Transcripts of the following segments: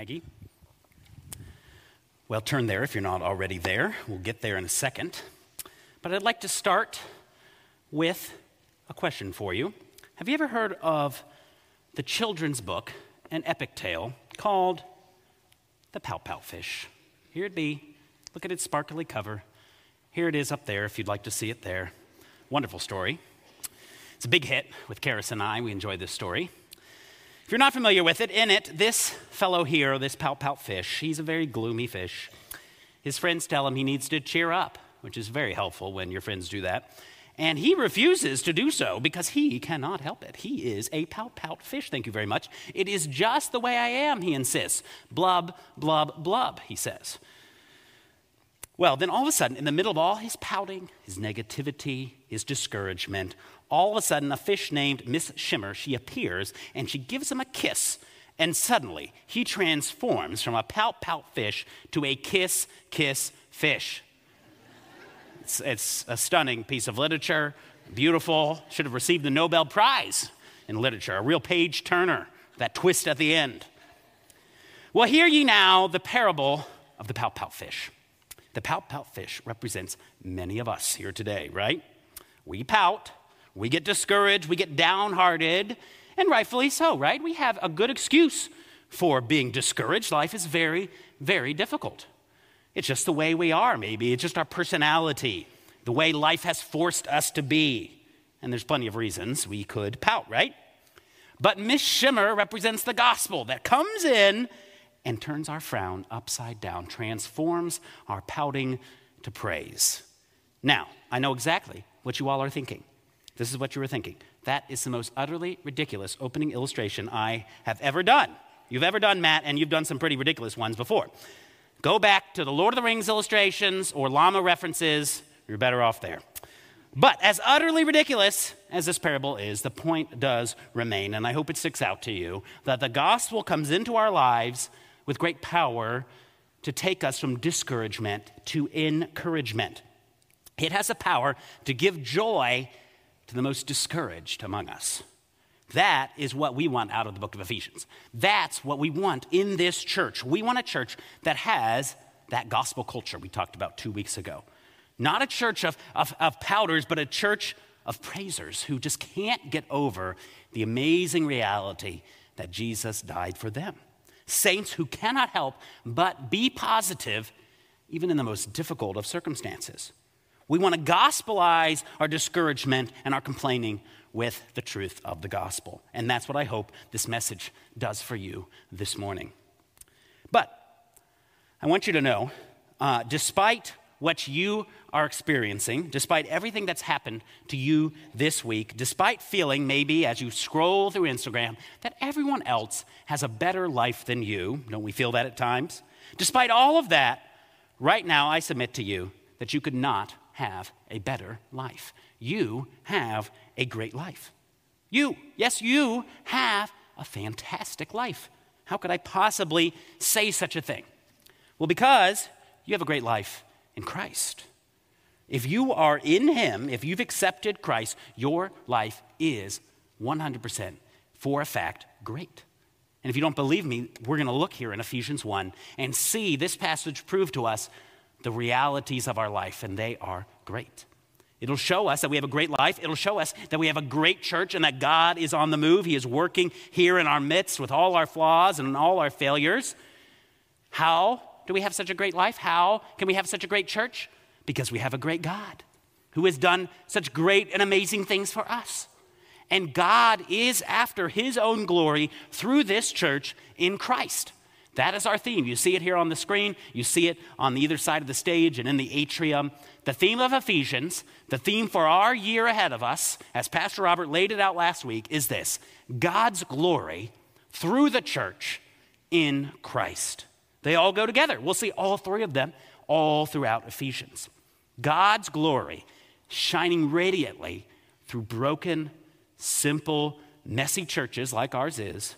Maggie. Well, turn there if you're not already there. We'll get there in a second. But I'd like to start with a question for you. Have you ever heard of the children's book, an epic tale called The Pout Pout Fish? Here it be. Look at its sparkly cover. Here it is up there if you'd like to see it there. Wonderful story. It's a big hit with Karis and I. We enjoy this story. If you're not familiar with it, in it, this fellow here, this pout pout fish, he's a very gloomy fish. His friends tell him he needs to cheer up, which is very helpful when your friends do that. And he refuses to do so because he cannot help it. He is a pout pout fish, thank you very much. It is just the way I am, he insists. Blub, blub, blub, he says. Well, then all of a sudden, in the middle of all his pouting, his negativity, his discouragement, all of a sudden, a fish named Miss Shimmer, she appears and she gives him a kiss. And suddenly, he transforms from a pout pout fish to a kiss kiss fish. It's, it's a stunning piece of literature, beautiful, should have received the Nobel Prize in literature, a real page turner, that twist at the end. Well, hear ye now the parable of the pout pout fish. The pout pout fish represents many of us here today, right? We pout, we get discouraged, we get downhearted, and rightfully so, right? We have a good excuse for being discouraged. Life is very, very difficult. It's just the way we are, maybe. It's just our personality, the way life has forced us to be. And there's plenty of reasons we could pout, right? But Miss Shimmer represents the gospel that comes in and turns our frown upside down, transforms our pouting to praise. Now, I know exactly what you all are thinking. This is what you were thinking. That is the most utterly ridiculous opening illustration I have ever done. You've ever done, Matt, and you've done some pretty ridiculous ones before. Go back to the Lord of the Rings illustrations or llama references. You're better off there. But as utterly ridiculous as this parable is, the point does remain, and I hope it sticks out to you that the gospel comes into our lives with great power to take us from discouragement to encouragement. It has the power to give joy to the most discouraged among us. That is what we want out of the book of Ephesians. That's what we want in this church. We want a church that has that gospel culture we talked about two weeks ago. Not a church of, of, of pouters, but a church of praisers who just can't get over the amazing reality that Jesus died for them saints who cannot help but be positive even in the most difficult of circumstances. We want to gospelize our discouragement and our complaining with the truth of the gospel. And that's what I hope this message does for you this morning. But I want you to know, uh, despite what you are experiencing, despite everything that's happened to you this week, despite feeling maybe as you scroll through Instagram that everyone else has a better life than you, don't we feel that at times? Despite all of that, right now I submit to you that you could not have a better life. You have a great life. You, yes, you have a fantastic life. How could I possibly say such a thing? Well, because you have a great life in Christ. If you are in Him, if you've accepted Christ, your life is 100% for a fact great. And if you don't believe me, we're going to look here in Ephesians 1 and see this passage prove to us the realities of our life, and they are great. It'll show us that we have a great life. It'll show us that we have a great church and that God is on the move. He is working here in our midst with all our flaws and all our failures. How do we have such a great life? How can we have such a great church? Because we have a great God who has done such great and amazing things for us. And God is after his own glory through this church in Christ. That is our theme. You see it here on the screen, you see it on either side of the stage and in the atrium. The theme of Ephesians, the theme for our year ahead of us, as Pastor Robert laid it out last week, is this God's glory through the church in Christ. They all go together. We'll see all three of them all throughout Ephesians. God's glory shining radiantly through broken, simple, messy churches like ours is,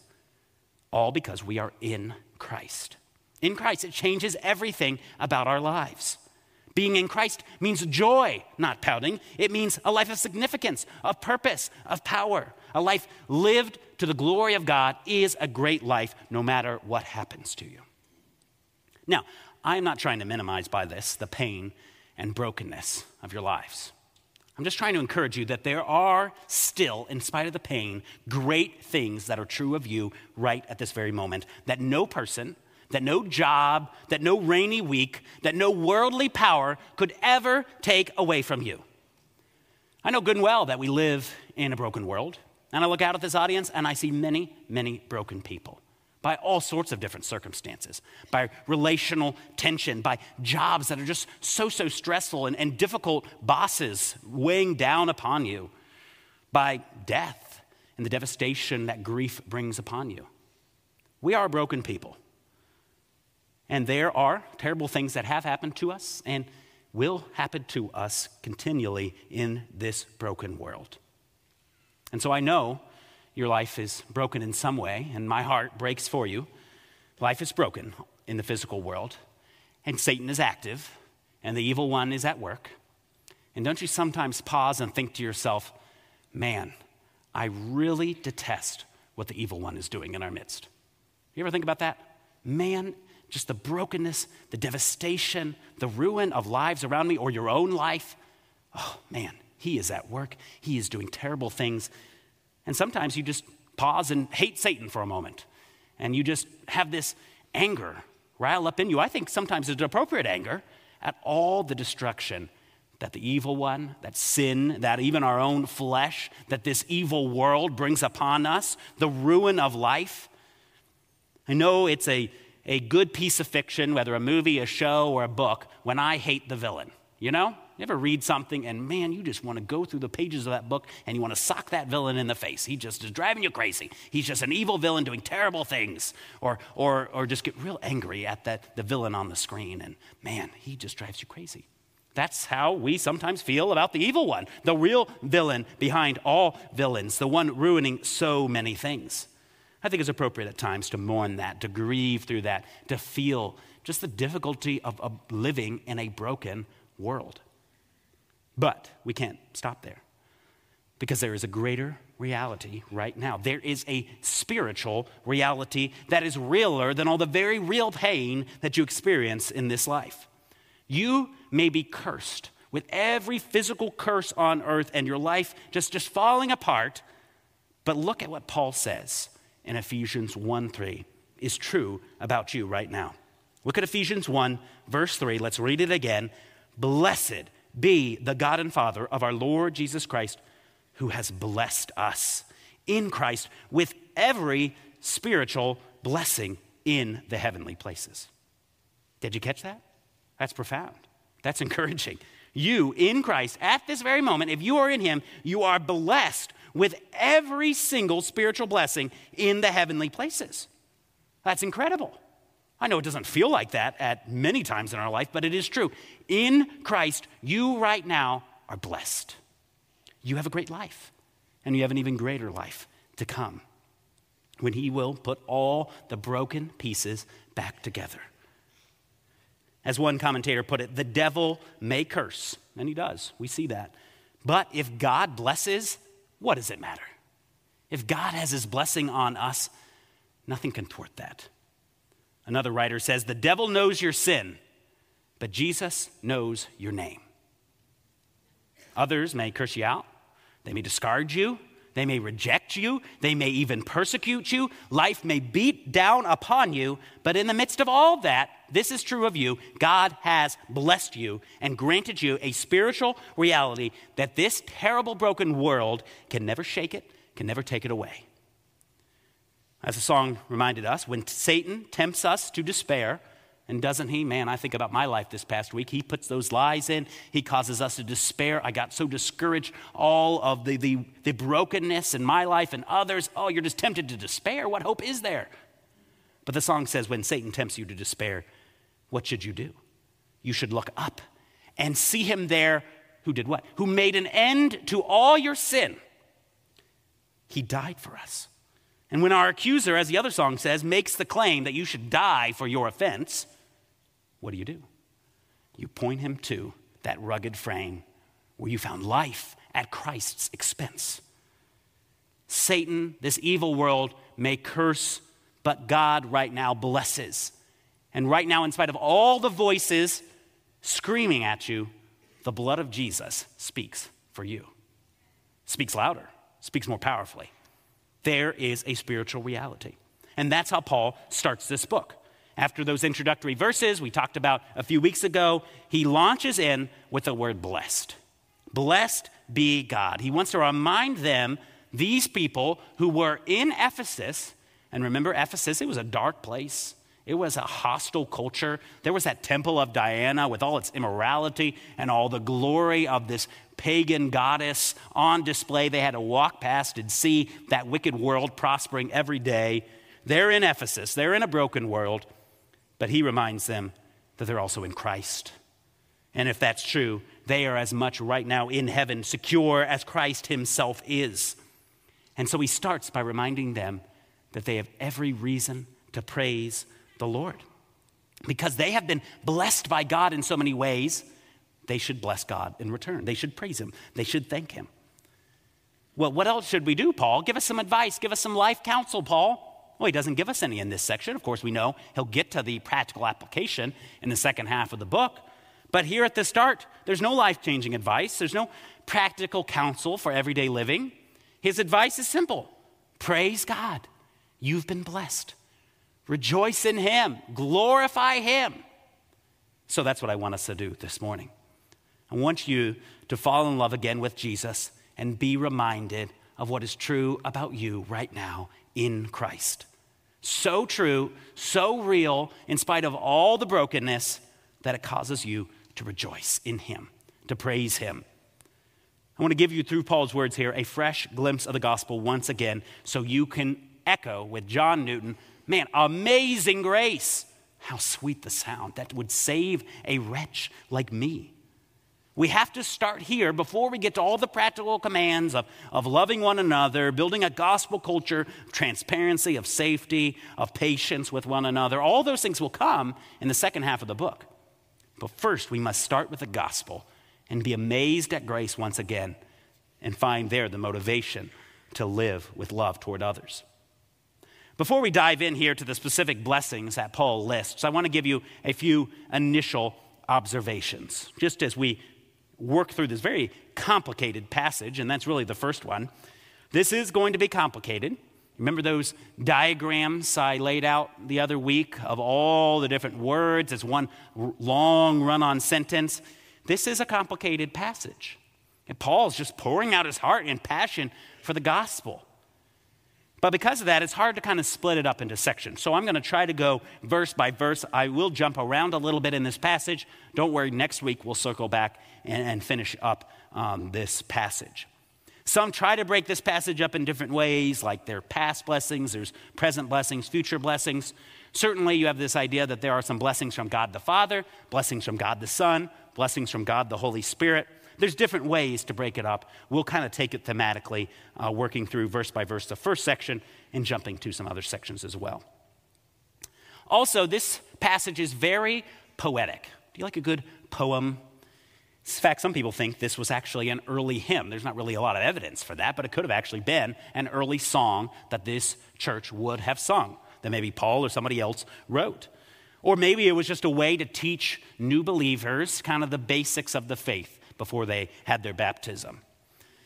all because we are in Christ. In Christ, it changes everything about our lives. Being in Christ means joy, not pouting. It means a life of significance, of purpose, of power, A life lived to the glory of God is a great life no matter what happens to you. Now, I am not trying to minimize by this the pain and brokenness of your lives. I'm just trying to encourage you that there are still, in spite of the pain, great things that are true of you right at this very moment that no person, that no job, that no rainy week, that no worldly power could ever take away from you. I know good and well that we live in a broken world, and I look out at this audience and I see many, many broken people by all sorts of different circumstances, by relational tension, by jobs that are just so, so stressful and, and difficult bosses weighing down upon you, by death and the devastation that grief brings upon you. We are broken people. And there are terrible things that have happened to us and will happen to us continually in this broken world. And so I know your life is broken in some way, and my heart breaks for you. Life is broken in the physical world, and Satan is active, and the evil one is at work. And don't you sometimes pause and think to yourself, man, I really detest what the evil one is doing in our midst? You ever think about that? Man, just the brokenness, the devastation, the ruin of lives around me or your own life. Oh, man, he is at work. He is doing terrible things and sometimes you just pause and hate Satan for a moment. And you just have this anger rile up in you. I think sometimes it's appropriate anger at all the destruction that the evil one, that sin, that even our own flesh, that this evil world brings upon us, the ruin of life. I know it's a, a good piece of fiction, whether a movie, a show, or a book, when I hate the villain. You know? You ever read something and man, you just want to go through the pages of that book and you want to sock that villain in the face. He just is driving you crazy. He's just an evil villain doing terrible things. Or, or, or just get real angry at that, the villain on the screen and man, he just drives you crazy. That's how we sometimes feel about the evil one, the real villain behind all villains, the one ruining so many things. I think it's appropriate at times to mourn that, to grieve through that, to feel just the difficulty of, of living in a broken world. But we can't stop there because there is a greater reality right now. There is a spiritual reality that is realer than all the very real pain that you experience in this life. You may be cursed with every physical curse on earth and your life just, just falling apart. But look at what Paul says in Ephesians 1 3 is true about you right now. Look at Ephesians 1, verse 3. Let's read it again. Blessed be the God and Father of our Lord Jesus Christ, who has blessed us in Christ with every spiritual blessing in the heavenly places. Did you catch that? That's profound. That's encouraging. You in Christ, at this very moment, if you are in Him, you are blessed with every single spiritual blessing in the heavenly places. That's incredible. I know it doesn't feel like that at many times in our life, but it is true. In Christ, you right now are blessed. You have a great life, and you have an even greater life to come when He will put all the broken pieces back together. As one commentator put it, the devil may curse, and he does. We see that. But if God blesses, what does it matter? If God has his blessing on us, nothing can thwart that. Another writer says, The devil knows your sin, but Jesus knows your name. Others may curse you out, they may discard you, they may reject you, they may even persecute you. Life may beat down upon you, but in the midst of all that, this is true of you. God has blessed you and granted you a spiritual reality that this terrible, broken world can never shake it, can never take it away. As the song reminded us, when Satan tempts us to despair, and doesn't he? Man, I think about my life this past week. He puts those lies in. He causes us to despair. I got so discouraged, all of the, the, the brokenness in my life and others. Oh, you're just tempted to despair. What hope is there? But the song says, when Satan tempts you to despair, what should you do? You should look up and see him there who did what? Who made an end to all your sin. He died for us. And when our accuser, as the other song says, makes the claim that you should die for your offense, what do you do? You point him to that rugged frame where you found life at Christ's expense. Satan, this evil world, may curse, but God right now blesses. And right now, in spite of all the voices screaming at you, the blood of Jesus speaks for you. Speaks louder, speaks more powerfully. There is a spiritual reality. And that's how Paul starts this book. After those introductory verses we talked about a few weeks ago, he launches in with the word blessed. Blessed be God. He wants to remind them, these people who were in Ephesus, and remember, Ephesus, it was a dark place. It was a hostile culture. There was that temple of Diana with all its immorality and all the glory of this pagan goddess on display. They had to walk past and see that wicked world prospering every day. They're in Ephesus, they're in a broken world, but he reminds them that they're also in Christ. And if that's true, they are as much right now in heaven, secure as Christ himself is. And so he starts by reminding them that they have every reason to praise the Lord. Because they have been blessed by God in so many ways, they should bless God in return. They should praise Him. They should thank Him. Well, what else should we do, Paul? Give us some advice. Give us some life counsel, Paul. Well, he doesn't give us any in this section. Of course, we know he'll get to the practical application in the second half of the book. But here at the start, there's no life changing advice, there's no practical counsel for everyday living. His advice is simple praise God. You've been blessed. Rejoice in Him, glorify Him. So that's what I want us to do this morning. I want you to fall in love again with Jesus and be reminded of what is true about you right now in Christ. So true, so real, in spite of all the brokenness, that it causes you to rejoice in Him, to praise Him. I want to give you, through Paul's words here, a fresh glimpse of the gospel once again so you can echo with John Newton Man, amazing grace. How sweet the sound that would save a wretch like me. We have to start here before we get to all the practical commands of, of loving one another, building a gospel culture, transparency, of safety, of patience with one another. All those things will come in the second half of the book. But first, we must start with the gospel and be amazed at grace once again and find there the motivation to live with love toward others. Before we dive in here to the specific blessings that Paul lists, I want to give you a few initial observations, just as we work through this very complicated passage, and that's really the first one. This is going to be complicated. Remember those diagrams I laid out the other week of all the different words as one long run on sentence? This is a complicated passage. And Paul's just pouring out his heart and passion for the gospel. But because of that, it's hard to kind of split it up into sections. So I'm going to try to go verse by verse. I will jump around a little bit in this passage. Don't worry, next week we'll circle back and, and finish up um, this passage. Some try to break this passage up in different ways, like there are past blessings, there's present blessings, future blessings. Certainly, you have this idea that there are some blessings from God the Father, blessings from God the Son, blessings from God the Holy Spirit. There's different ways to break it up. We'll kind of take it thematically, uh, working through verse by verse the first section and jumping to some other sections as well. Also, this passage is very poetic. Do you like a good poem? In fact, some people think this was actually an early hymn. There's not really a lot of evidence for that, but it could have actually been an early song that this church would have sung, that maybe Paul or somebody else wrote. Or maybe it was just a way to teach new believers kind of the basics of the faith before they had their baptism.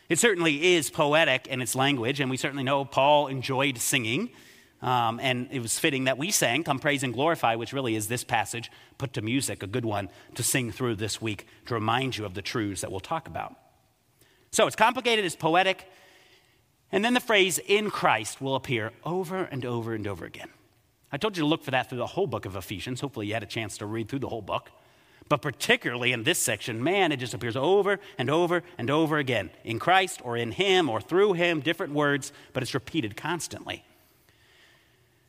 It certainly is poetic in its language, and we certainly know Paul enjoyed singing. Um, and it was fitting that we sang, Come Praise and Glorify, which really is this passage put to music, a good one to sing through this week to remind you of the truths that we'll talk about. So it's complicated, it's poetic. And then the phrase in Christ will appear over and over and over again. I told you to look for that through the whole book of Ephesians. Hopefully, you had a chance to read through the whole book. But particularly in this section, man, it just appears over and over and over again in Christ or in Him or through Him, different words, but it's repeated constantly.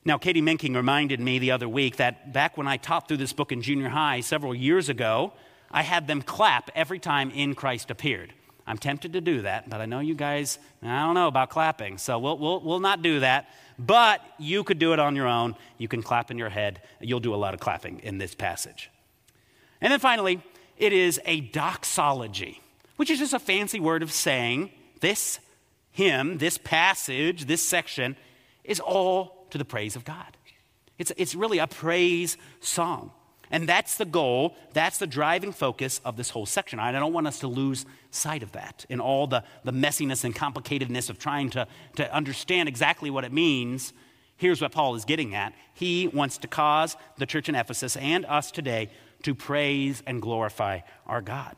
Now, Katie Minking reminded me the other week that back when I taught through this book in junior high several years ago, I had them clap every time in Christ appeared. I'm tempted to do that, but I know you guys, I don't know about clapping, so we'll, we'll, we'll not do that. But you could do it on your own. You can clap in your head. You'll do a lot of clapping in this passage. And then finally, it is a doxology, which is just a fancy word of saying this hymn, this passage, this section, is all to the praise of God. It's, it's really a praise song. And that's the goal, that's the driving focus of this whole section. I don't want us to lose sight of that in all the, the messiness and complicatedness of trying to, to understand exactly what it means. Here's what Paul is getting at. He wants to cause the church in Ephesus and us today to praise and glorify our God.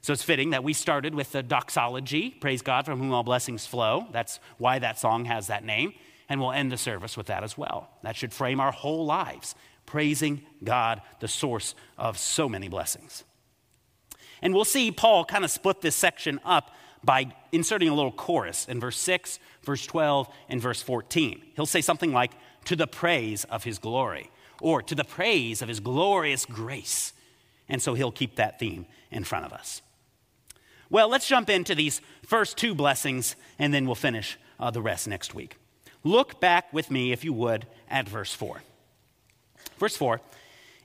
So it's fitting that we started with the doxology, praise God from whom all blessings flow. That's why that song has that name. And we'll end the service with that as well. That should frame our whole lives praising God, the source of so many blessings. And we'll see Paul kind of split this section up by inserting a little chorus in verse 6, verse 12, and verse 14. He'll say something like, To the praise of his glory, or to the praise of his glorious grace. And so he'll keep that theme in front of us. Well, let's jump into these first two blessings, and then we'll finish uh, the rest next week. Look back with me, if you would, at verse 4. Verse 4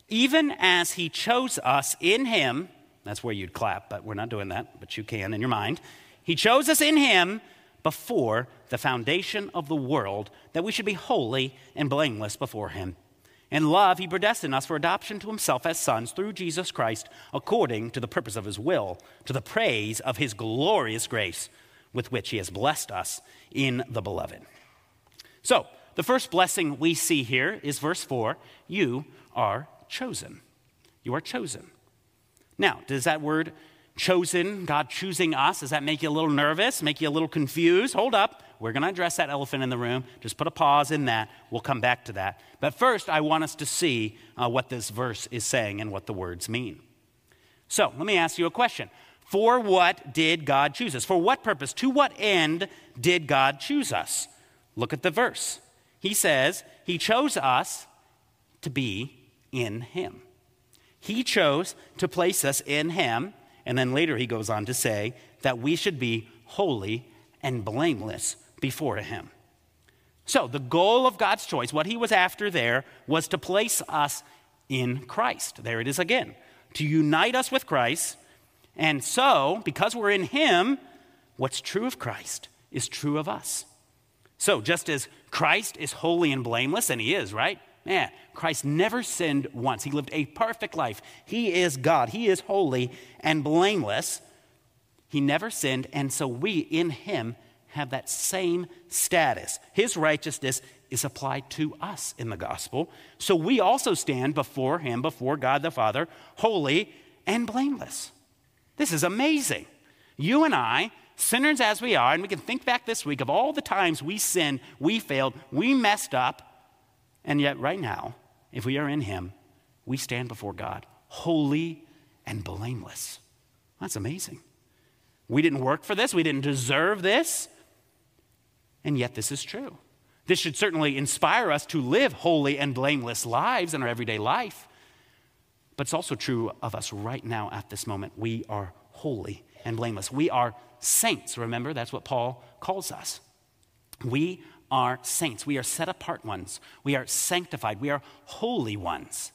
Even as he chose us in him, that's where you'd clap, but we're not doing that, but you can in your mind. He chose us in him before the foundation of the world that we should be holy and blameless before him. In love, he predestined us for adoption to himself as sons through Jesus Christ, according to the purpose of his will, to the praise of his glorious grace with which he has blessed us in the beloved. So, the first blessing we see here is verse 4 You are chosen. You are chosen. Now, does that word chosen, God choosing us, does that make you a little nervous, make you a little confused? Hold up. We're going to address that elephant in the room. Just put a pause in that. We'll come back to that. But first, I want us to see uh, what this verse is saying and what the words mean. So, let me ask you a question. For what did God choose us? For what purpose? To what end did God choose us? Look at the verse he says he chose us to be in him. He chose to place us in him. And then later he goes on to say that we should be holy and blameless before him. So, the goal of God's choice, what he was after there, was to place us in Christ. There it is again. To unite us with Christ. And so, because we're in him, what's true of Christ is true of us. So, just as Christ is holy and blameless, and he is, right? Man, Christ never sinned once. He lived a perfect life. He is God. He is holy and blameless. He never sinned, and so we in him have that same status. His righteousness is applied to us in the gospel. So we also stand before him, before God the Father, holy and blameless. This is amazing. You and I sinners as we are, and we can think back this week of all the times we sinned, we failed, we messed up, and yet right now, if we are in Him, we stand before God holy and blameless. That's amazing. We didn't work for this, we didn't deserve this, and yet this is true. This should certainly inspire us to live holy and blameless lives in our everyday life. But it's also true of us right now at this moment. We are holy and blameless. We are saints. Remember, that's what Paul calls us. We are saints. We are set apart ones. We are sanctified. We are holy ones.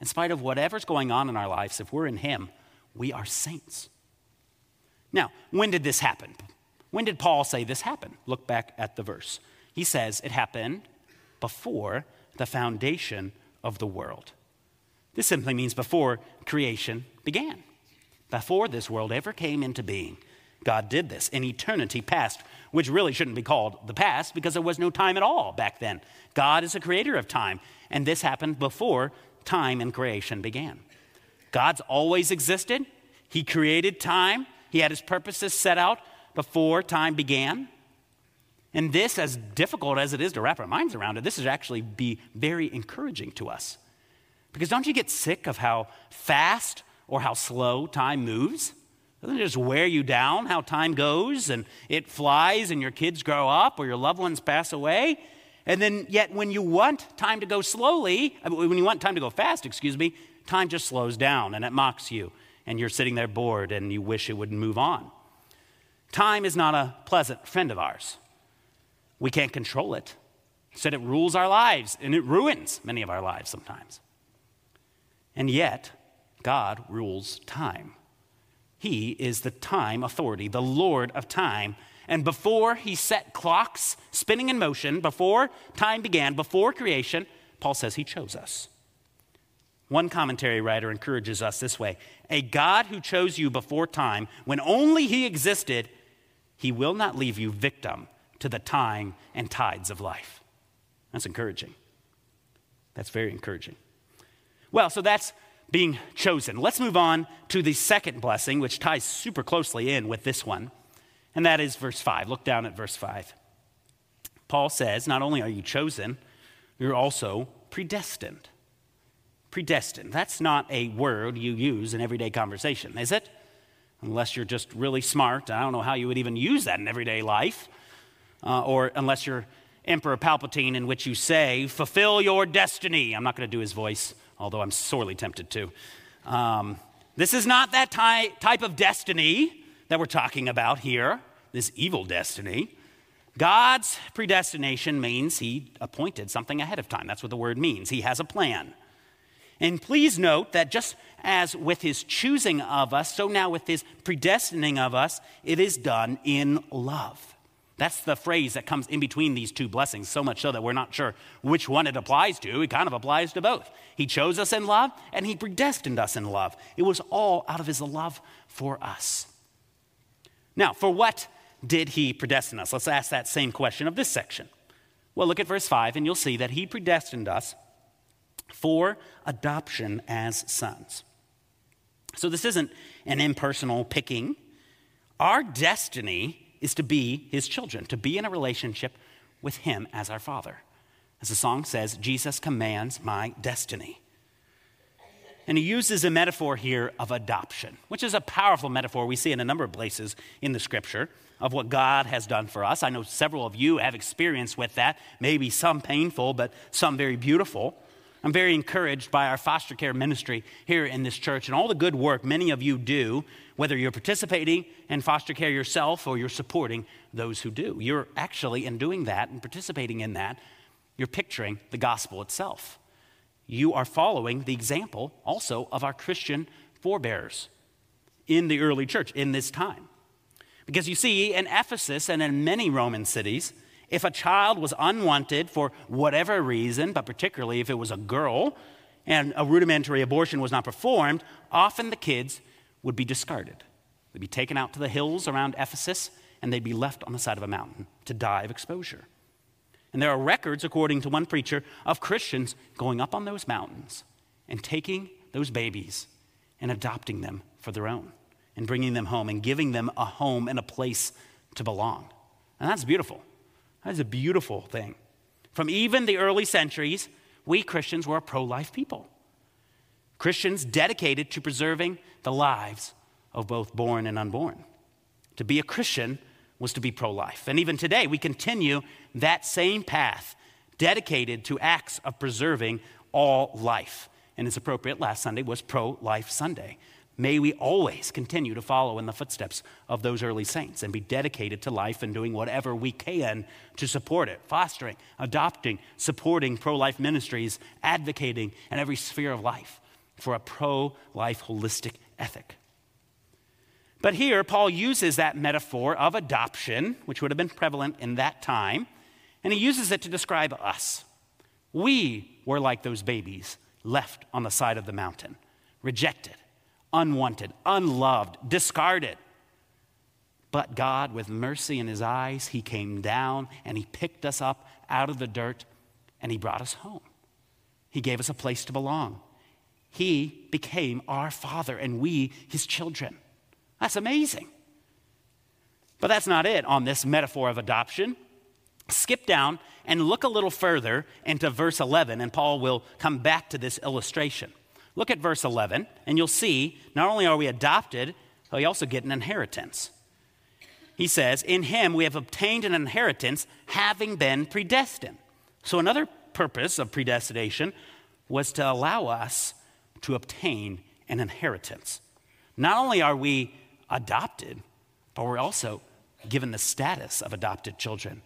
In spite of whatever's going on in our lives, if we're in Him, we are saints. Now, when did this happen? When did Paul say this happened? Look back at the verse. He says it happened before the foundation of the world. This simply means before creation began, before this world ever came into being. God did this in eternity past, which really shouldn't be called the past because there was no time at all back then. God is a creator of time, and this happened before time and creation began. God's always existed, He created time, He had His purposes set out before time began. And this, as difficult as it is to wrap our minds around it, this would actually be very encouraging to us. Because don't you get sick of how fast or how slow time moves? Doesn't it just wear you down how time goes and it flies and your kids grow up or your loved ones pass away? And then, yet, when you want time to go slowly, uh, when you want time to go fast, excuse me, time just slows down and it mocks you and you're sitting there bored and you wish it would move on. Time is not a pleasant friend of ours. We can't control it. Instead, it rules our lives and it ruins many of our lives sometimes. And yet, God rules time. He is the time authority, the Lord of time. and before he set clocks spinning in motion, before time began, before creation, Paul says he chose us. One commentary writer encourages us this way A God who chose you before time, when only he existed, he will not leave you victim to the time and tides of life. That's encouraging. That's very encouraging. Well, so that's being chosen. Let's move on to the second blessing, which ties super closely in with this one, and that is verse 5. Look down at verse 5. Paul says, Not only are you chosen, you're also predestined. Predestined. That's not a word you use in everyday conversation, is it? Unless you're just really smart. I don't know how you would even use that in everyday life. Uh, or unless you're Emperor Palpatine, in which you say, Fulfill your destiny. I'm not going to do his voice although I'm sorely tempted to. Um, this is not that ty- type of destiny that we're talking about here, this evil destiny. God's predestination means he appointed something ahead of time. That's what the word means. He has a plan. And please note that just as with his choosing of us, so now with his predestining of us, it is done in love. That's the phrase that comes in between these two blessings, so much so that we're not sure which one it applies to. It kind of applies to both. He chose us in love and He predestined us in love. It was all out of His love for us. Now, for what did He predestine us? Let's ask that same question of this section. Well, look at verse 5 and you'll see that He predestined us for adoption as sons. So this isn't an impersonal picking. Our destiny is to be his children, to be in a relationship with him as our father. As the song says, Jesus commands my destiny. And he uses a metaphor here of adoption, which is a powerful metaphor we see in a number of places in the scripture of what God has done for us. I know several of you have experience with that, maybe some painful, but some very beautiful. I'm very encouraged by our foster care ministry here in this church and all the good work many of you do, whether you're participating in foster care yourself or you're supporting those who do. You're actually, in doing that and participating in that, you're picturing the gospel itself. You are following the example also of our Christian forebears in the early church in this time. Because you see, in Ephesus and in many Roman cities, if a child was unwanted for whatever reason, but particularly if it was a girl and a rudimentary abortion was not performed, often the kids would be discarded. They'd be taken out to the hills around Ephesus and they'd be left on the side of a mountain to die of exposure. And there are records, according to one preacher, of Christians going up on those mountains and taking those babies and adopting them for their own and bringing them home and giving them a home and a place to belong. And that's beautiful. That is a beautiful thing. From even the early centuries, we Christians were a pro life people. Christians dedicated to preserving the lives of both born and unborn. To be a Christian was to be pro life. And even today, we continue that same path, dedicated to acts of preserving all life. And it's appropriate, last Sunday was Pro Life Sunday. May we always continue to follow in the footsteps of those early saints and be dedicated to life and doing whatever we can to support it, fostering, adopting, supporting pro life ministries, advocating in every sphere of life for a pro life holistic ethic. But here, Paul uses that metaphor of adoption, which would have been prevalent in that time, and he uses it to describe us. We were like those babies left on the side of the mountain, rejected unwanted, unloved, discarded. But God, with mercy in his eyes, he came down and he picked us up out of the dirt and he brought us home. He gave us a place to belong. He became our father and we his children. That's amazing. But that's not it on this metaphor of adoption. Skip down and look a little further into verse 11, and Paul will come back to this illustration. Look at verse 11, and you'll see not only are we adopted, but we also get an inheritance. He says, In him we have obtained an inheritance, having been predestined. So, another purpose of predestination was to allow us to obtain an inheritance. Not only are we adopted, but we're also given the status of adopted children,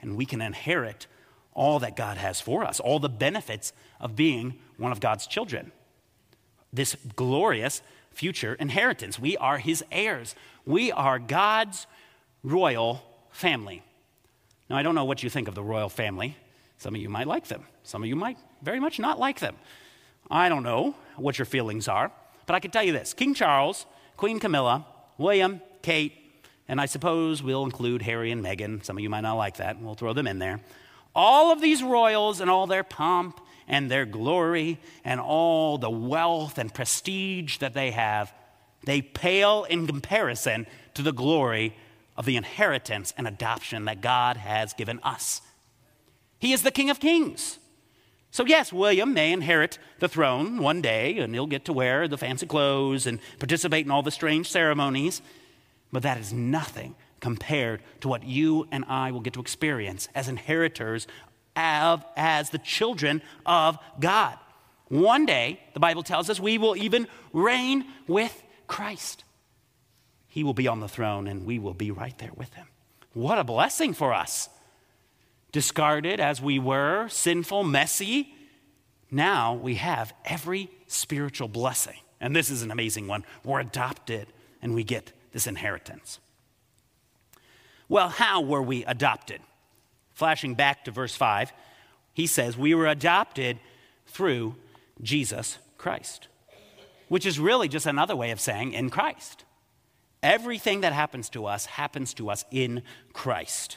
and we can inherit all that God has for us, all the benefits of being one of God's children this glorious future inheritance. We are his heirs. We are God's royal family. Now, I don't know what you think of the royal family. Some of you might like them, some of you might very much not like them. I don't know what your feelings are, but I can tell you this King Charles, Queen Camilla, William, Kate, and I suppose we'll include Harry and Meghan. Some of you might not like that. We'll throw them in there. All of these royals and all their pomp and their glory and all the wealth and prestige that they have, they pale in comparison to the glory of the inheritance and adoption that God has given us. He is the King of Kings. So, yes, William may inherit the throne one day, and he'll get to wear the fancy clothes and participate in all the strange ceremonies, but that is nothing compared to what you and I will get to experience as inheritors of, as the children of God. One day, the Bible tells us, we will even reign with Christ. He will be on the throne, and we will be right there with him. What a blessing for us! discarded as we were, sinful, messy, now we have every spiritual blessing. And this is an amazing one. We're adopted and we get this inheritance. Well, how were we adopted? Flashing back to verse 5, he says, We were adopted through Jesus Christ, which is really just another way of saying in Christ. Everything that happens to us happens to us in Christ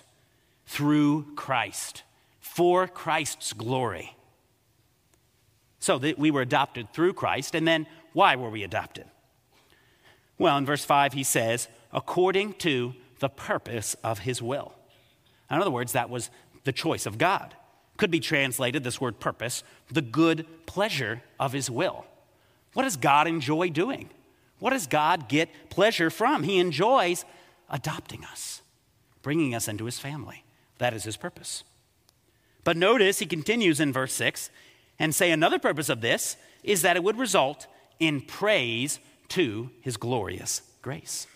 through Christ, for Christ's glory. So that we were adopted through Christ, and then why were we adopted? Well, in verse 5, he says, according to the purpose of his will. In other words, that was the choice of God. Could be translated, this word purpose, the good pleasure of his will. What does God enjoy doing? What does God get pleasure from? He enjoys adopting us, bringing us into his family. That is his purpose. But notice he continues in verse 6 and say another purpose of this is that it would result in praise to his glorious grace.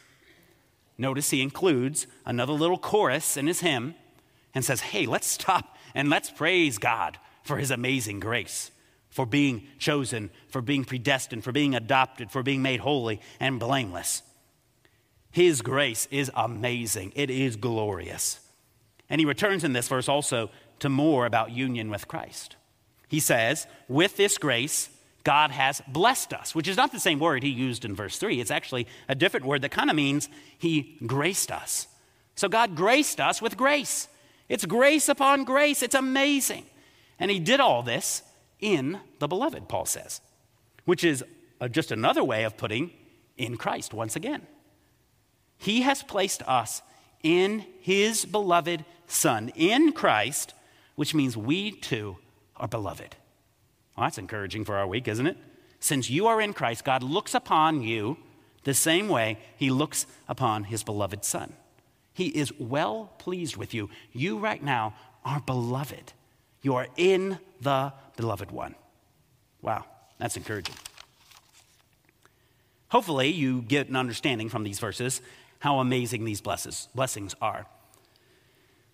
Notice he includes another little chorus in his hymn and says, Hey, let's stop and let's praise God for his amazing grace, for being chosen, for being predestined, for being adopted, for being made holy and blameless. His grace is amazing, it is glorious. And he returns in this verse also to more about union with Christ. He says, With this grace, God has blessed us, which is not the same word he used in verse 3. It's actually a different word that kind of means he graced us. So God graced us with grace. It's grace upon grace. It's amazing. And he did all this in the beloved, Paul says, which is uh, just another way of putting in Christ once again. He has placed us in his beloved Son, in Christ, which means we too are beloved. Well, that's encouraging for our week, isn't it? Since you are in Christ, God looks upon you the same way he looks upon his beloved Son. He is well pleased with you. You, right now, are beloved. You are in the beloved one. Wow, that's encouraging. Hopefully, you get an understanding from these verses how amazing these blessings are.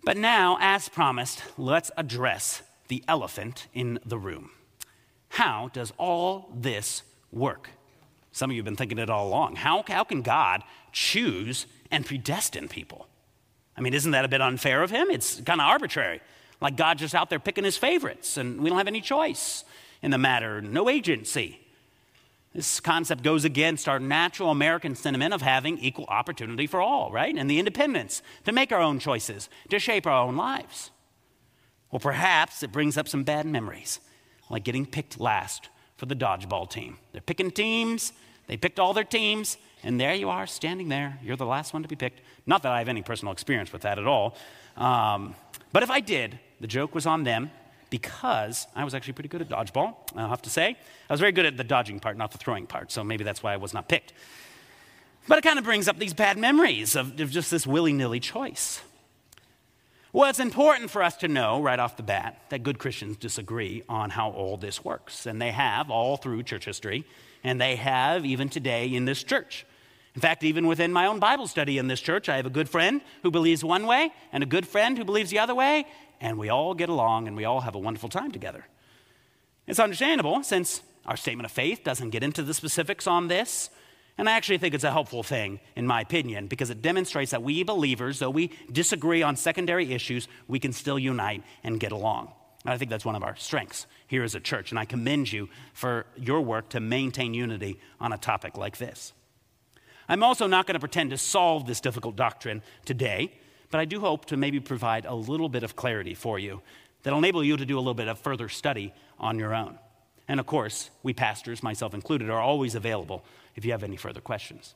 But now, as promised, let's address the elephant in the room. How does all this work? Some of you have been thinking it all along. How, how can God choose and predestine people? I mean, isn't that a bit unfair of him? It's kind of arbitrary. Like God just out there picking his favorites, and we don't have any choice in the matter, no agency. This concept goes against our natural American sentiment of having equal opportunity for all, right? And the independence to make our own choices, to shape our own lives. Well, perhaps it brings up some bad memories, like getting picked last for the dodgeball team. They're picking teams, they picked all their teams, and there you are standing there. You're the last one to be picked. Not that I have any personal experience with that at all. Um, but if I did, the joke was on them because I was actually pretty good at dodgeball, I'll have to say. I was very good at the dodging part, not the throwing part, so maybe that's why I was not picked. But it kind of brings up these bad memories of, of just this willy nilly choice. Well, it's important for us to know right off the bat that good Christians disagree on how all this works. And they have all through church history, and they have even today in this church. In fact, even within my own Bible study in this church, I have a good friend who believes one way and a good friend who believes the other way, and we all get along and we all have a wonderful time together. It's understandable since our statement of faith doesn't get into the specifics on this, And I actually think it's a helpful thing, in my opinion, because it demonstrates that we believers, though we disagree on secondary issues, we can still unite and get along. And I think that's one of our strengths here as a church. And I commend you for your work to maintain unity on a topic like this. I'm also not going to pretend to solve this difficult doctrine today, but I do hope to maybe provide a little bit of clarity for you that'll enable you to do a little bit of further study on your own. And of course, we pastors, myself included, are always available if you have any further questions.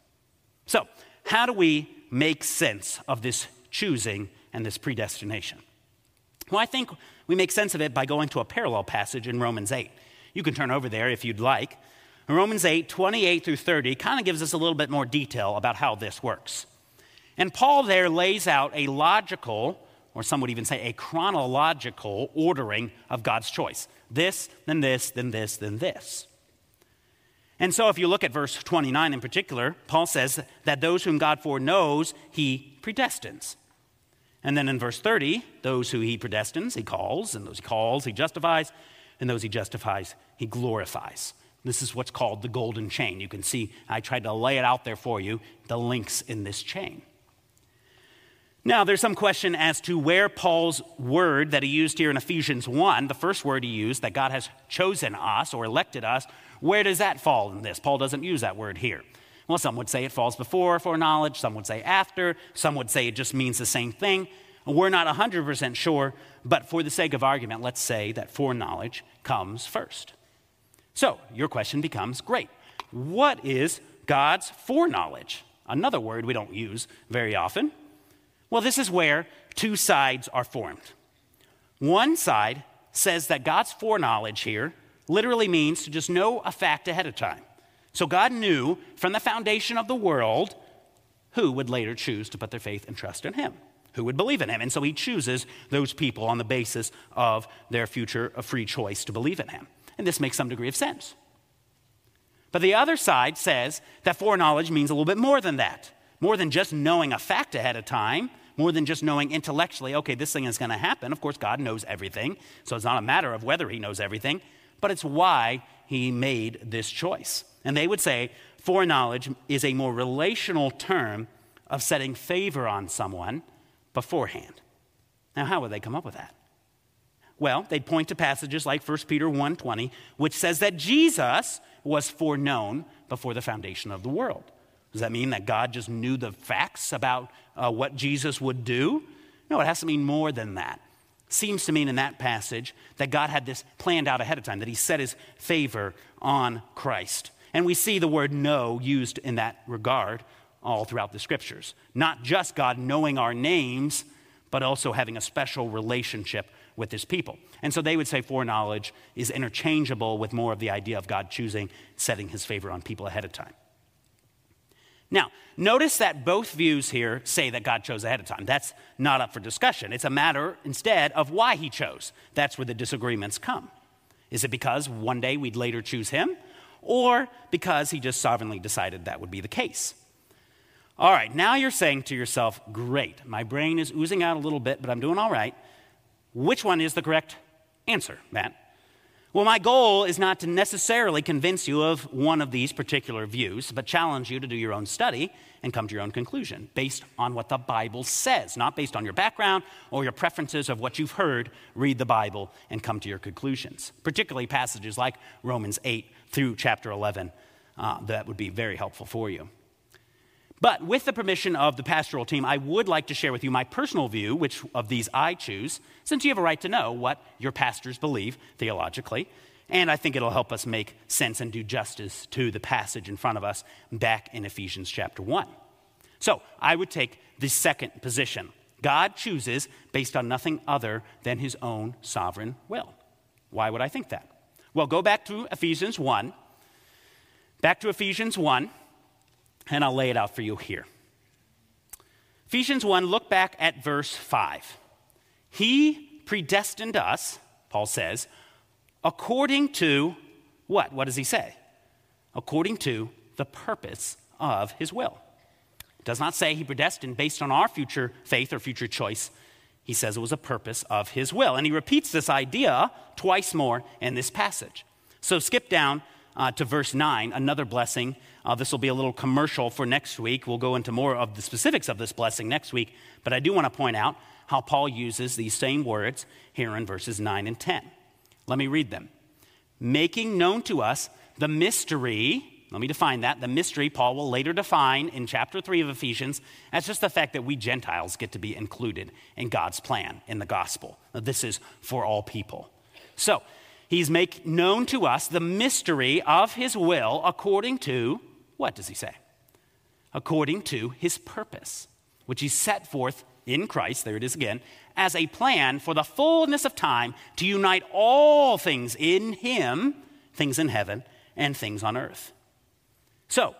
So, how do we make sense of this choosing and this predestination? Well, I think we make sense of it by going to a parallel passage in Romans 8. You can turn over there if you'd like. Romans 8, 28 through 30, kind of gives us a little bit more detail about how this works. And Paul there lays out a logical, or some would even say a chronological ordering of God's choice this, then this, then this, then this. And so, if you look at verse 29 in particular, Paul says that those whom God foreknows, he predestines. And then in verse 30, those who he predestines, he calls, and those he calls, he justifies, and those he justifies, he glorifies. This is what's called the golden chain. You can see I tried to lay it out there for you, the links in this chain. Now, there's some question as to where Paul's word that he used here in Ephesians 1, the first word he used, that God has chosen us or elected us, where does that fall in this? Paul doesn't use that word here. Well, some would say it falls before foreknowledge, some would say after, some would say it just means the same thing. We're not 100% sure, but for the sake of argument, let's say that foreknowledge comes first. So, your question becomes great. What is God's foreknowledge? Another word we don't use very often. Well, this is where two sides are formed. One side says that God's foreknowledge here literally means to just know a fact ahead of time. So God knew from the foundation of the world who would later choose to put their faith and trust in Him, who would believe in Him. And so He chooses those people on the basis of their future of free choice to believe in Him. And this makes some degree of sense. But the other side says that foreknowledge means a little bit more than that, more than just knowing a fact ahead of time. More than just knowing intellectually, okay, this thing is going to happen. Of course, God knows everything, so it's not a matter of whether He knows everything, but it's why he made this choice. And they would say foreknowledge is a more relational term of setting favor on someone beforehand. Now, how would they come up with that? Well, they'd point to passages like 1 Peter 1:20, which says that Jesus was foreknown before the foundation of the world. Does that mean that God just knew the facts about uh, what Jesus would do? No, it has to mean more than that seems to mean in that passage that God had this planned out ahead of time, that he set his favor on Christ. And we see the word know used in that regard all throughout the scriptures. Not just God knowing our names, but also having a special relationship with his people. And so they would say foreknowledge is interchangeable with more of the idea of God choosing, setting his favor on people ahead of time. Now, notice that both views here say that God chose ahead of time. That's not up for discussion. It's a matter instead of why he chose. That's where the disagreements come. Is it because one day we'd later choose him, or because he just sovereignly decided that would be the case? All right, now you're saying to yourself, great, my brain is oozing out a little bit, but I'm doing all right. Which one is the correct answer, Matt? Well, my goal is not to necessarily convince you of one of these particular views, but challenge you to do your own study and come to your own conclusion based on what the Bible says, not based on your background or your preferences of what you've heard. Read the Bible and come to your conclusions, particularly passages like Romans 8 through chapter 11. Uh, that would be very helpful for you. But with the permission of the pastoral team, I would like to share with you my personal view, which of these I choose, since you have a right to know what your pastors believe theologically. And I think it'll help us make sense and do justice to the passage in front of us back in Ephesians chapter 1. So I would take the second position. God chooses based on nothing other than his own sovereign will. Why would I think that? Well, go back to Ephesians 1. Back to Ephesians 1 and I'll lay it out for you here. Ephesians 1, look back at verse 5. He predestined us, Paul says, according to what? What does he say? According to the purpose of his will. It does not say he predestined based on our future faith or future choice. He says it was a purpose of his will. And he repeats this idea twice more in this passage. So skip down uh, to verse 9, another blessing. Uh, this will be a little commercial for next week. We'll go into more of the specifics of this blessing next week. But I do want to point out how Paul uses these same words here in verses 9 and 10. Let me read them. Making known to us the mystery, let me define that. The mystery, Paul will later define in chapter 3 of Ephesians, as just the fact that we Gentiles get to be included in God's plan in the gospel. Now, this is for all people. So, he's make known to us the mystery of his will according to, what does he say? According to his purpose, which he set forth in Christ, there it is again, as a plan for the fullness of time to unite all things in him, things in heaven and things on earth. So,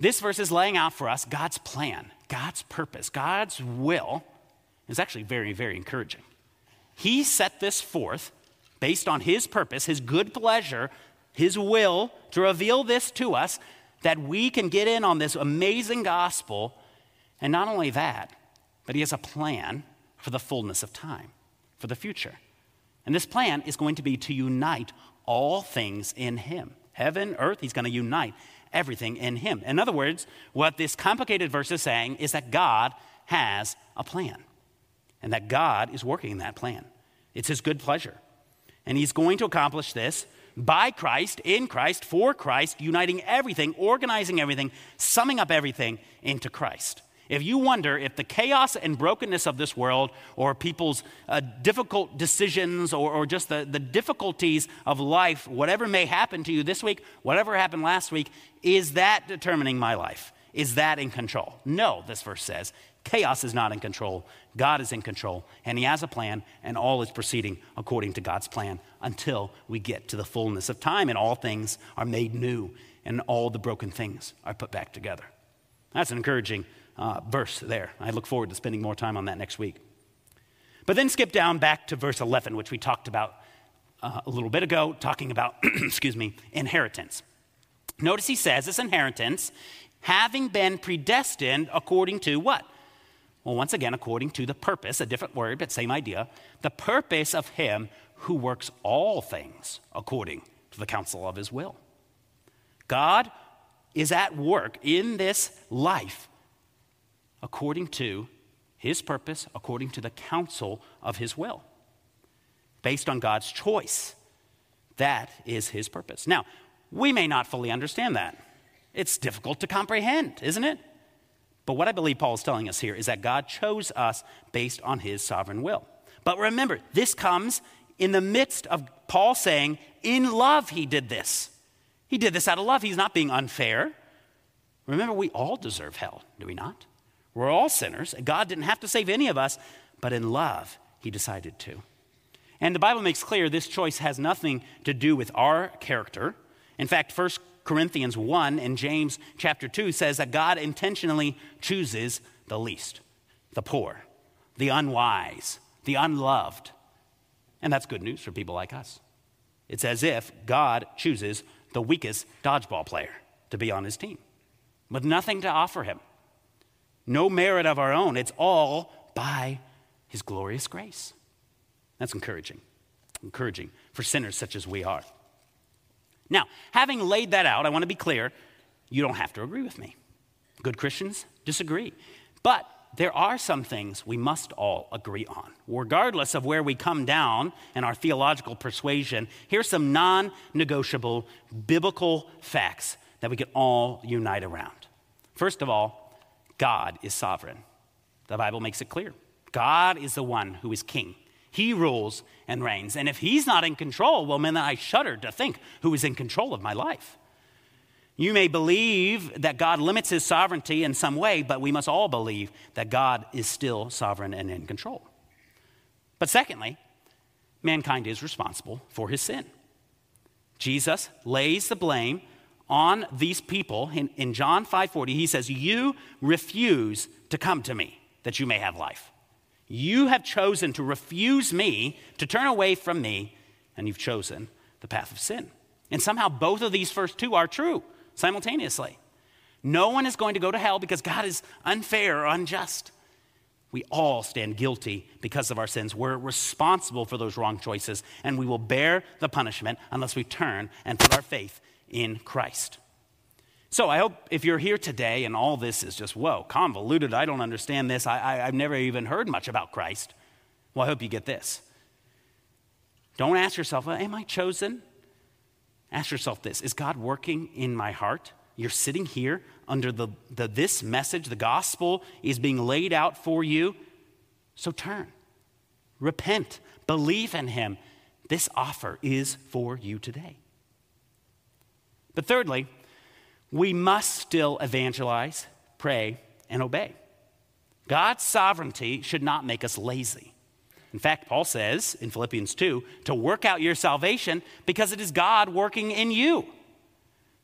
this verse is laying out for us God's plan, God's purpose, God's will is actually very, very encouraging. He set this forth based on His purpose, His good pleasure, His will to reveal this to us that we can get in on this amazing gospel. And not only that, but He has a plan for the fullness of time, for the future. And this plan is going to be to unite all things in Him heaven, earth, He's going to unite everything in Him. In other words, what this complicated verse is saying is that God has a plan and that God is working that plan. It's His good pleasure. And He's going to accomplish this by Christ, in Christ, for Christ, uniting everything, organizing everything, summing up everything into Christ. If you wonder if the chaos and brokenness of this world, or people's uh, difficult decisions, or, or just the, the difficulties of life, whatever may happen to you this week, whatever happened last week, is that determining my life? Is that in control? No, this verse says. Chaos is not in control. God is in control, and He has a plan, and all is proceeding according to God's plan until we get to the fullness of time, and all things are made new, and all the broken things are put back together. That's an encouraging uh, verse there. I look forward to spending more time on that next week. But then skip down back to verse 11, which we talked about uh, a little bit ago, talking about, excuse me, inheritance. Notice he says this inheritance, having been predestined according to what? Well, once again, according to the purpose, a different word, but same idea, the purpose of him who works all things according to the counsel of his will. God is at work in this life according to his purpose, according to the counsel of his will, based on God's choice. That is his purpose. Now, we may not fully understand that. It's difficult to comprehend, isn't it? But what I believe Paul is telling us here is that God chose us based on his sovereign will. But remember, this comes in the midst of Paul saying, in love, he did this. He did this out of love. He's not being unfair. Remember, we all deserve hell, do we not? We're all sinners. God didn't have to save any of us, but in love, he decided to. And the Bible makes clear this choice has nothing to do with our character. In fact, 1 Corinthians 1 and James chapter 2 says that God intentionally chooses the least, the poor, the unwise, the unloved. And that's good news for people like us. It's as if God chooses the weakest dodgeball player to be on his team with nothing to offer him no merit of our own. It's all by His glorious grace. That's encouraging. Encouraging for sinners such as we are. Now, having laid that out, I want to be clear you don't have to agree with me. Good Christians disagree. But there are some things we must all agree on. Regardless of where we come down in our theological persuasion, here's some non negotiable biblical facts that we can all unite around. First of all, God is sovereign. The Bible makes it clear. God is the one who is king. He rules and reigns. And if he's not in control, well, then I shudder to think who is in control of my life. You may believe that God limits his sovereignty in some way, but we must all believe that God is still sovereign and in control. But secondly, mankind is responsible for his sin. Jesus lays the blame on these people in, in John 5:40 he says you refuse to come to me that you may have life. You have chosen to refuse me, to turn away from me, and you've chosen the path of sin. And somehow both of these first two are true simultaneously. No one is going to go to hell because God is unfair or unjust. We all stand guilty because of our sins. We're responsible for those wrong choices, and we will bear the punishment unless we turn and put our faith in Christ. So I hope if you're here today and all this is just, whoa, convoluted, I don't understand this, I, I, I've never even heard much about Christ. Well, I hope you get this. Don't ask yourself, am I chosen? Ask yourself this Is God working in my heart? You're sitting here under the, the, this message, the gospel is being laid out for you. So turn, repent, believe in Him. This offer is for you today. But thirdly, we must still evangelize, pray, and obey. God's sovereignty should not make us lazy. In fact, Paul says in Philippians 2 to work out your salvation because it is God working in you.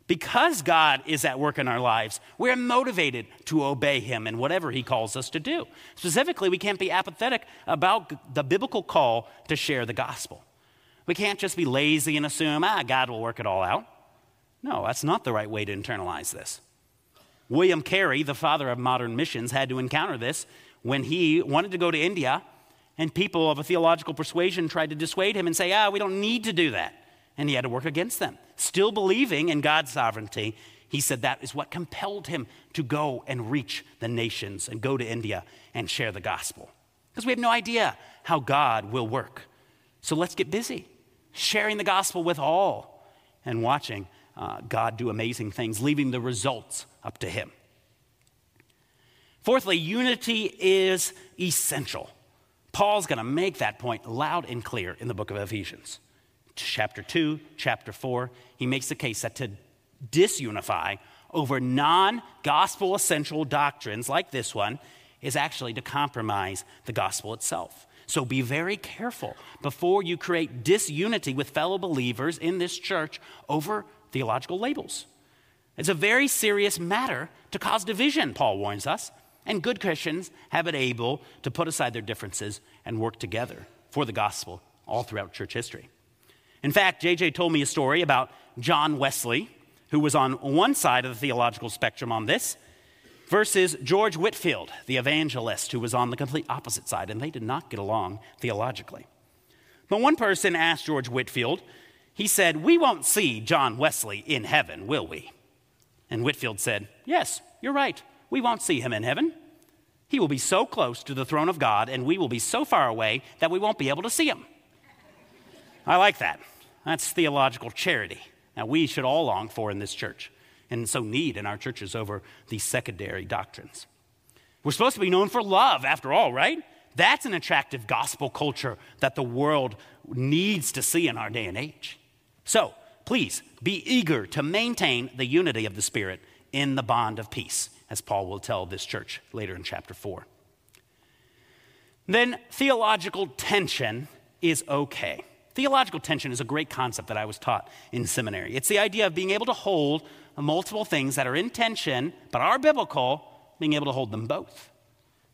Because God is at work in our lives, we're motivated to obey Him in whatever He calls us to do. Specifically, we can't be apathetic about the biblical call to share the gospel. We can't just be lazy and assume, ah, God will work it all out. No, that's not the right way to internalize this. William Carey, the father of modern missions, had to encounter this when he wanted to go to India, and people of a theological persuasion tried to dissuade him and say, ah, we don't need to do that. And he had to work against them. Still believing in God's sovereignty, he said that is what compelled him to go and reach the nations and go to India and share the gospel. Because we have no idea how God will work. So let's get busy sharing the gospel with all and watching uh, God do amazing things, leaving the results up to Him. Fourthly, unity is essential. Paul's going to make that point loud and clear in the book of Ephesians. Chapter 2, chapter 4, he makes the case that to disunify over non gospel essential doctrines like this one is actually to compromise the gospel itself. So be very careful before you create disunity with fellow believers in this church over theological labels. It's a very serious matter to cause division, Paul warns us, and good Christians have been able to put aside their differences and work together for the gospel all throughout church history. In fact, JJ told me a story about John Wesley, who was on one side of the theological spectrum on this, versus George Whitefield, the evangelist, who was on the complete opposite side, and they did not get along theologically. But one person asked George Whitefield he said, We won't see John Wesley in heaven, will we? And Whitefield said, Yes, you're right. We won't see him in heaven. He will be so close to the throne of God, and we will be so far away that we won't be able to see him. I like that. That's theological charity. Now, we should all long for in this church, and so need in our churches over these secondary doctrines. We're supposed to be known for love, after all, right? That's an attractive gospel culture that the world needs to see in our day and age. So please be eager to maintain the unity of the Spirit in the bond of peace, as Paul will tell this church later in chapter 4. Then, theological tension is okay. Theological tension is a great concept that I was taught in seminary. It's the idea of being able to hold multiple things that are in tension but are biblical, being able to hold them both.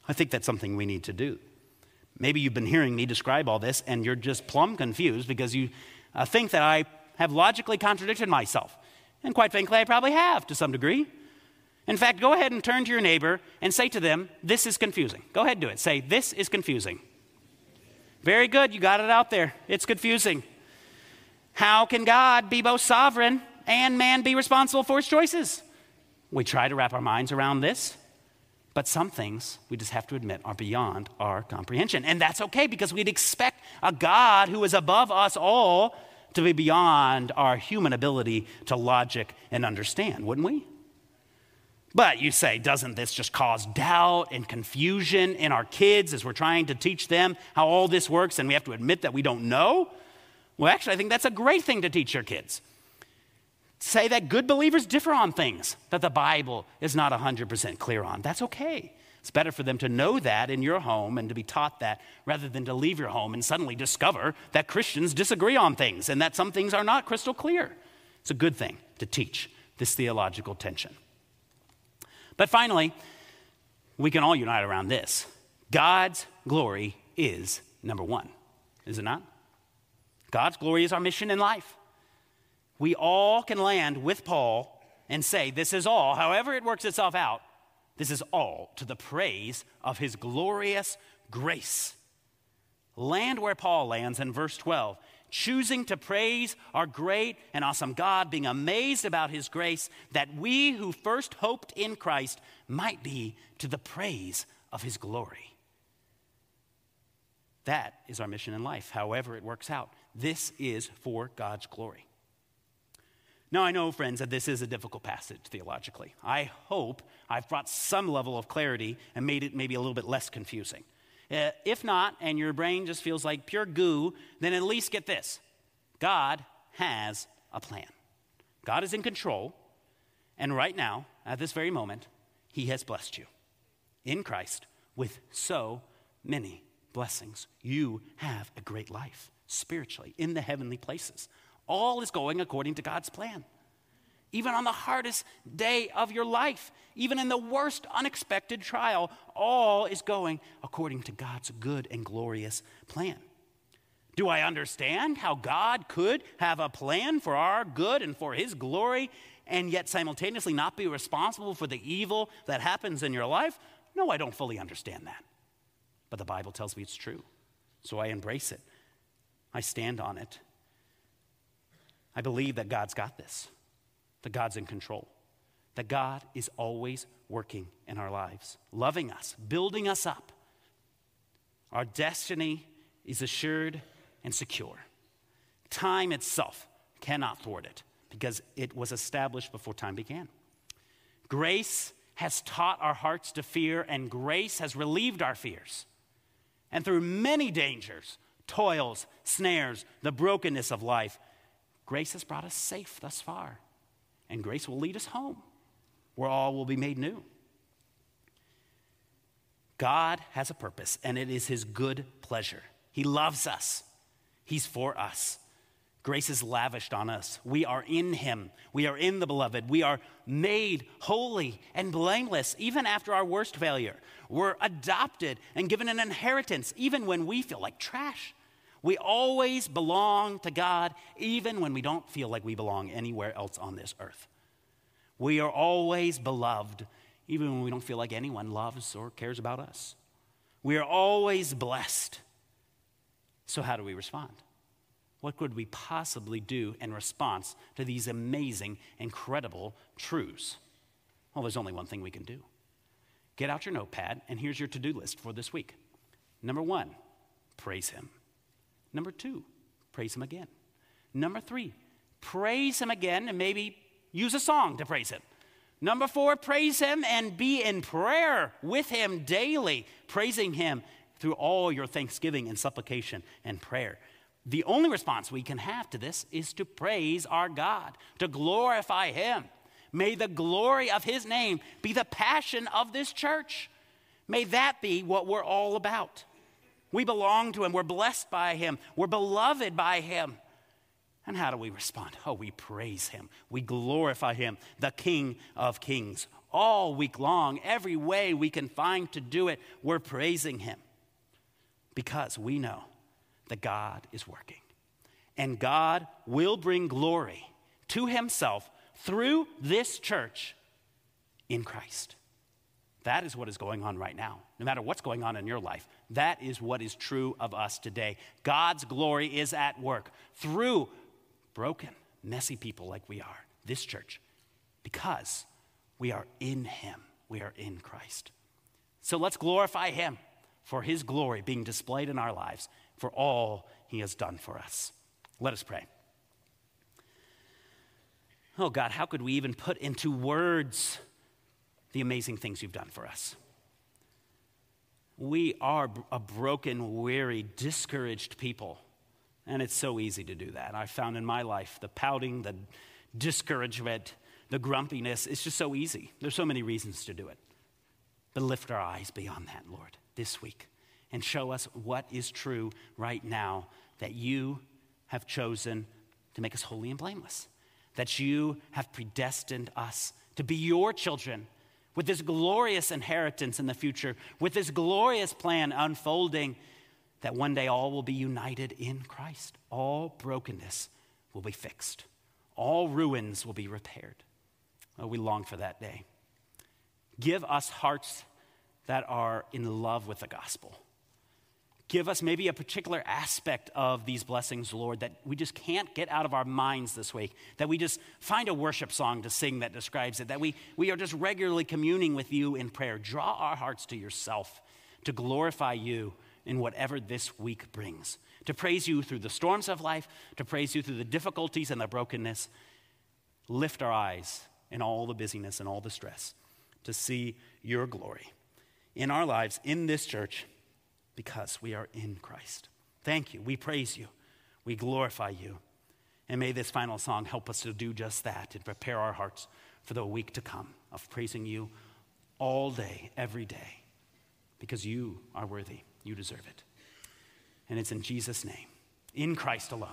I think that's something we need to do. Maybe you've been hearing me describe all this and you're just plumb confused because you uh, think that I have logically contradicted myself. And quite frankly, I probably have to some degree. In fact, go ahead and turn to your neighbor and say to them, This is confusing. Go ahead and do it. Say, This is confusing. Very good. You got it out there. It's confusing. How can God be both sovereign and man be responsible for his choices? We try to wrap our minds around this, but some things we just have to admit are beyond our comprehension. And that's okay because we'd expect a God who is above us all to be beyond our human ability to logic and understand, wouldn't we? But you say, doesn't this just cause doubt and confusion in our kids as we're trying to teach them how all this works and we have to admit that we don't know? Well, actually, I think that's a great thing to teach your kids. Say that good believers differ on things that the Bible is not 100% clear on. That's okay. It's better for them to know that in your home and to be taught that rather than to leave your home and suddenly discover that Christians disagree on things and that some things are not crystal clear. It's a good thing to teach this theological tension. But finally, we can all unite around this God's glory is number one, is it not? God's glory is our mission in life. We all can land with Paul and say, This is all, however it works itself out, this is all to the praise of his glorious grace. Land where Paul lands in verse 12. choosing to praise our great and awesome God, being amazed about his grace, that we who first hoped in Christ might be to the praise of his glory. That is our mission in life, however it works out. This is for God's glory. Now, I know, friends, that this is a difficult passage theologically. I hope I've brought some level of clarity and made it maybe a little bit less confusing. Uh, if not, and your brain just feels like pure goo, then at least get this God has a plan. God is in control, and right now, at this very moment, He has blessed you in Christ with so many blessings. You have a great life spiritually in the heavenly places. All is going according to God's plan even on the hardest day of your life, even in the worst unexpected trial, all is going according to God's good and glorious plan. Do I understand how God could have a plan for our good and for His glory and yet simultaneously not be responsible for the evil that happens in your life? No, I don't fully understand that. But the Bible tells me it's true. So I embrace it. I stand on it. I believe that God's got this that God's in control, that God is always working in our lives, loving us, building us up. Our destiny is assured and secure. Time itself cannot thwart it because it was established before time began. Grace has taught our hearts to fear, and grace has relieved our fears. And through many dangers, toils, snares, the brokenness of life, grace has brought us safe thus far and grace will lead us home where all will be made new. God has a purpose, and it is His good pleasure. He loves us, He's for us. Grace is lavished on us. We are in Him. We are in the beloved. We are made holy and blameless even after our worst failure. We're adopted and given an inheritance even when we feel like trash. We always belong to God, even when we don't feel like we belong anywhere else on this earth. We are always beloved, even when we don't feel like anyone loves or cares about us. We are always blessed. So, how do we respond? What could we possibly do in response to these amazing, incredible truths? Well, there's only one thing we can do. Get out your notepad, and here's your to do list for this week. Number one, praise Him. Number two, praise Him again. Number three, praise Him again and maybe use a song to praise Him. Number four, praise Him and be in prayer with Him daily, praising Him through all your thanksgiving and supplication and prayer. The only response we can have to this is to praise our God, to glorify Him. May the glory of His name be the passion of this church. May that be what we're all about. We belong to Him. We're blessed by Him. We're beloved by Him. And how do we respond? Oh, we praise Him. We glorify Him, the King of Kings. All week long, every way we can find to do it, we're praising Him because we know that God is working. And God will bring glory to Himself through this church in Christ. That is what is going on right now. No matter what's going on in your life, that is what is true of us today. God's glory is at work through broken, messy people like we are, this church, because we are in Him. We are in Christ. So let's glorify Him for His glory being displayed in our lives, for all He has done for us. Let us pray. Oh God, how could we even put into words the amazing things you've done for us. We are a broken, weary, discouraged people. And it's so easy to do that. I found in my life the pouting, the discouragement, the grumpiness. It's just so easy. There's so many reasons to do it. But lift our eyes beyond that, Lord, this week and show us what is true right now that you have chosen to make us holy and blameless, that you have predestined us to be your children with this glorious inheritance in the future, with this glorious plan unfolding, that one day all will be united in Christ. All brokenness will be fixed, all ruins will be repaired. Oh, we long for that day. Give us hearts that are in love with the gospel. Give us maybe a particular aspect of these blessings, Lord, that we just can't get out of our minds this week. That we just find a worship song to sing that describes it. That we, we are just regularly communing with you in prayer. Draw our hearts to yourself to glorify you in whatever this week brings. To praise you through the storms of life, to praise you through the difficulties and the brokenness. Lift our eyes in all the busyness and all the stress to see your glory in our lives, in this church because we are in Christ. Thank you. We praise you. We glorify you. And may this final song help us to do just that and prepare our hearts for the week to come of praising you all day, every day, because you are worthy. You deserve it. And it's in Jesus' name, in Christ alone.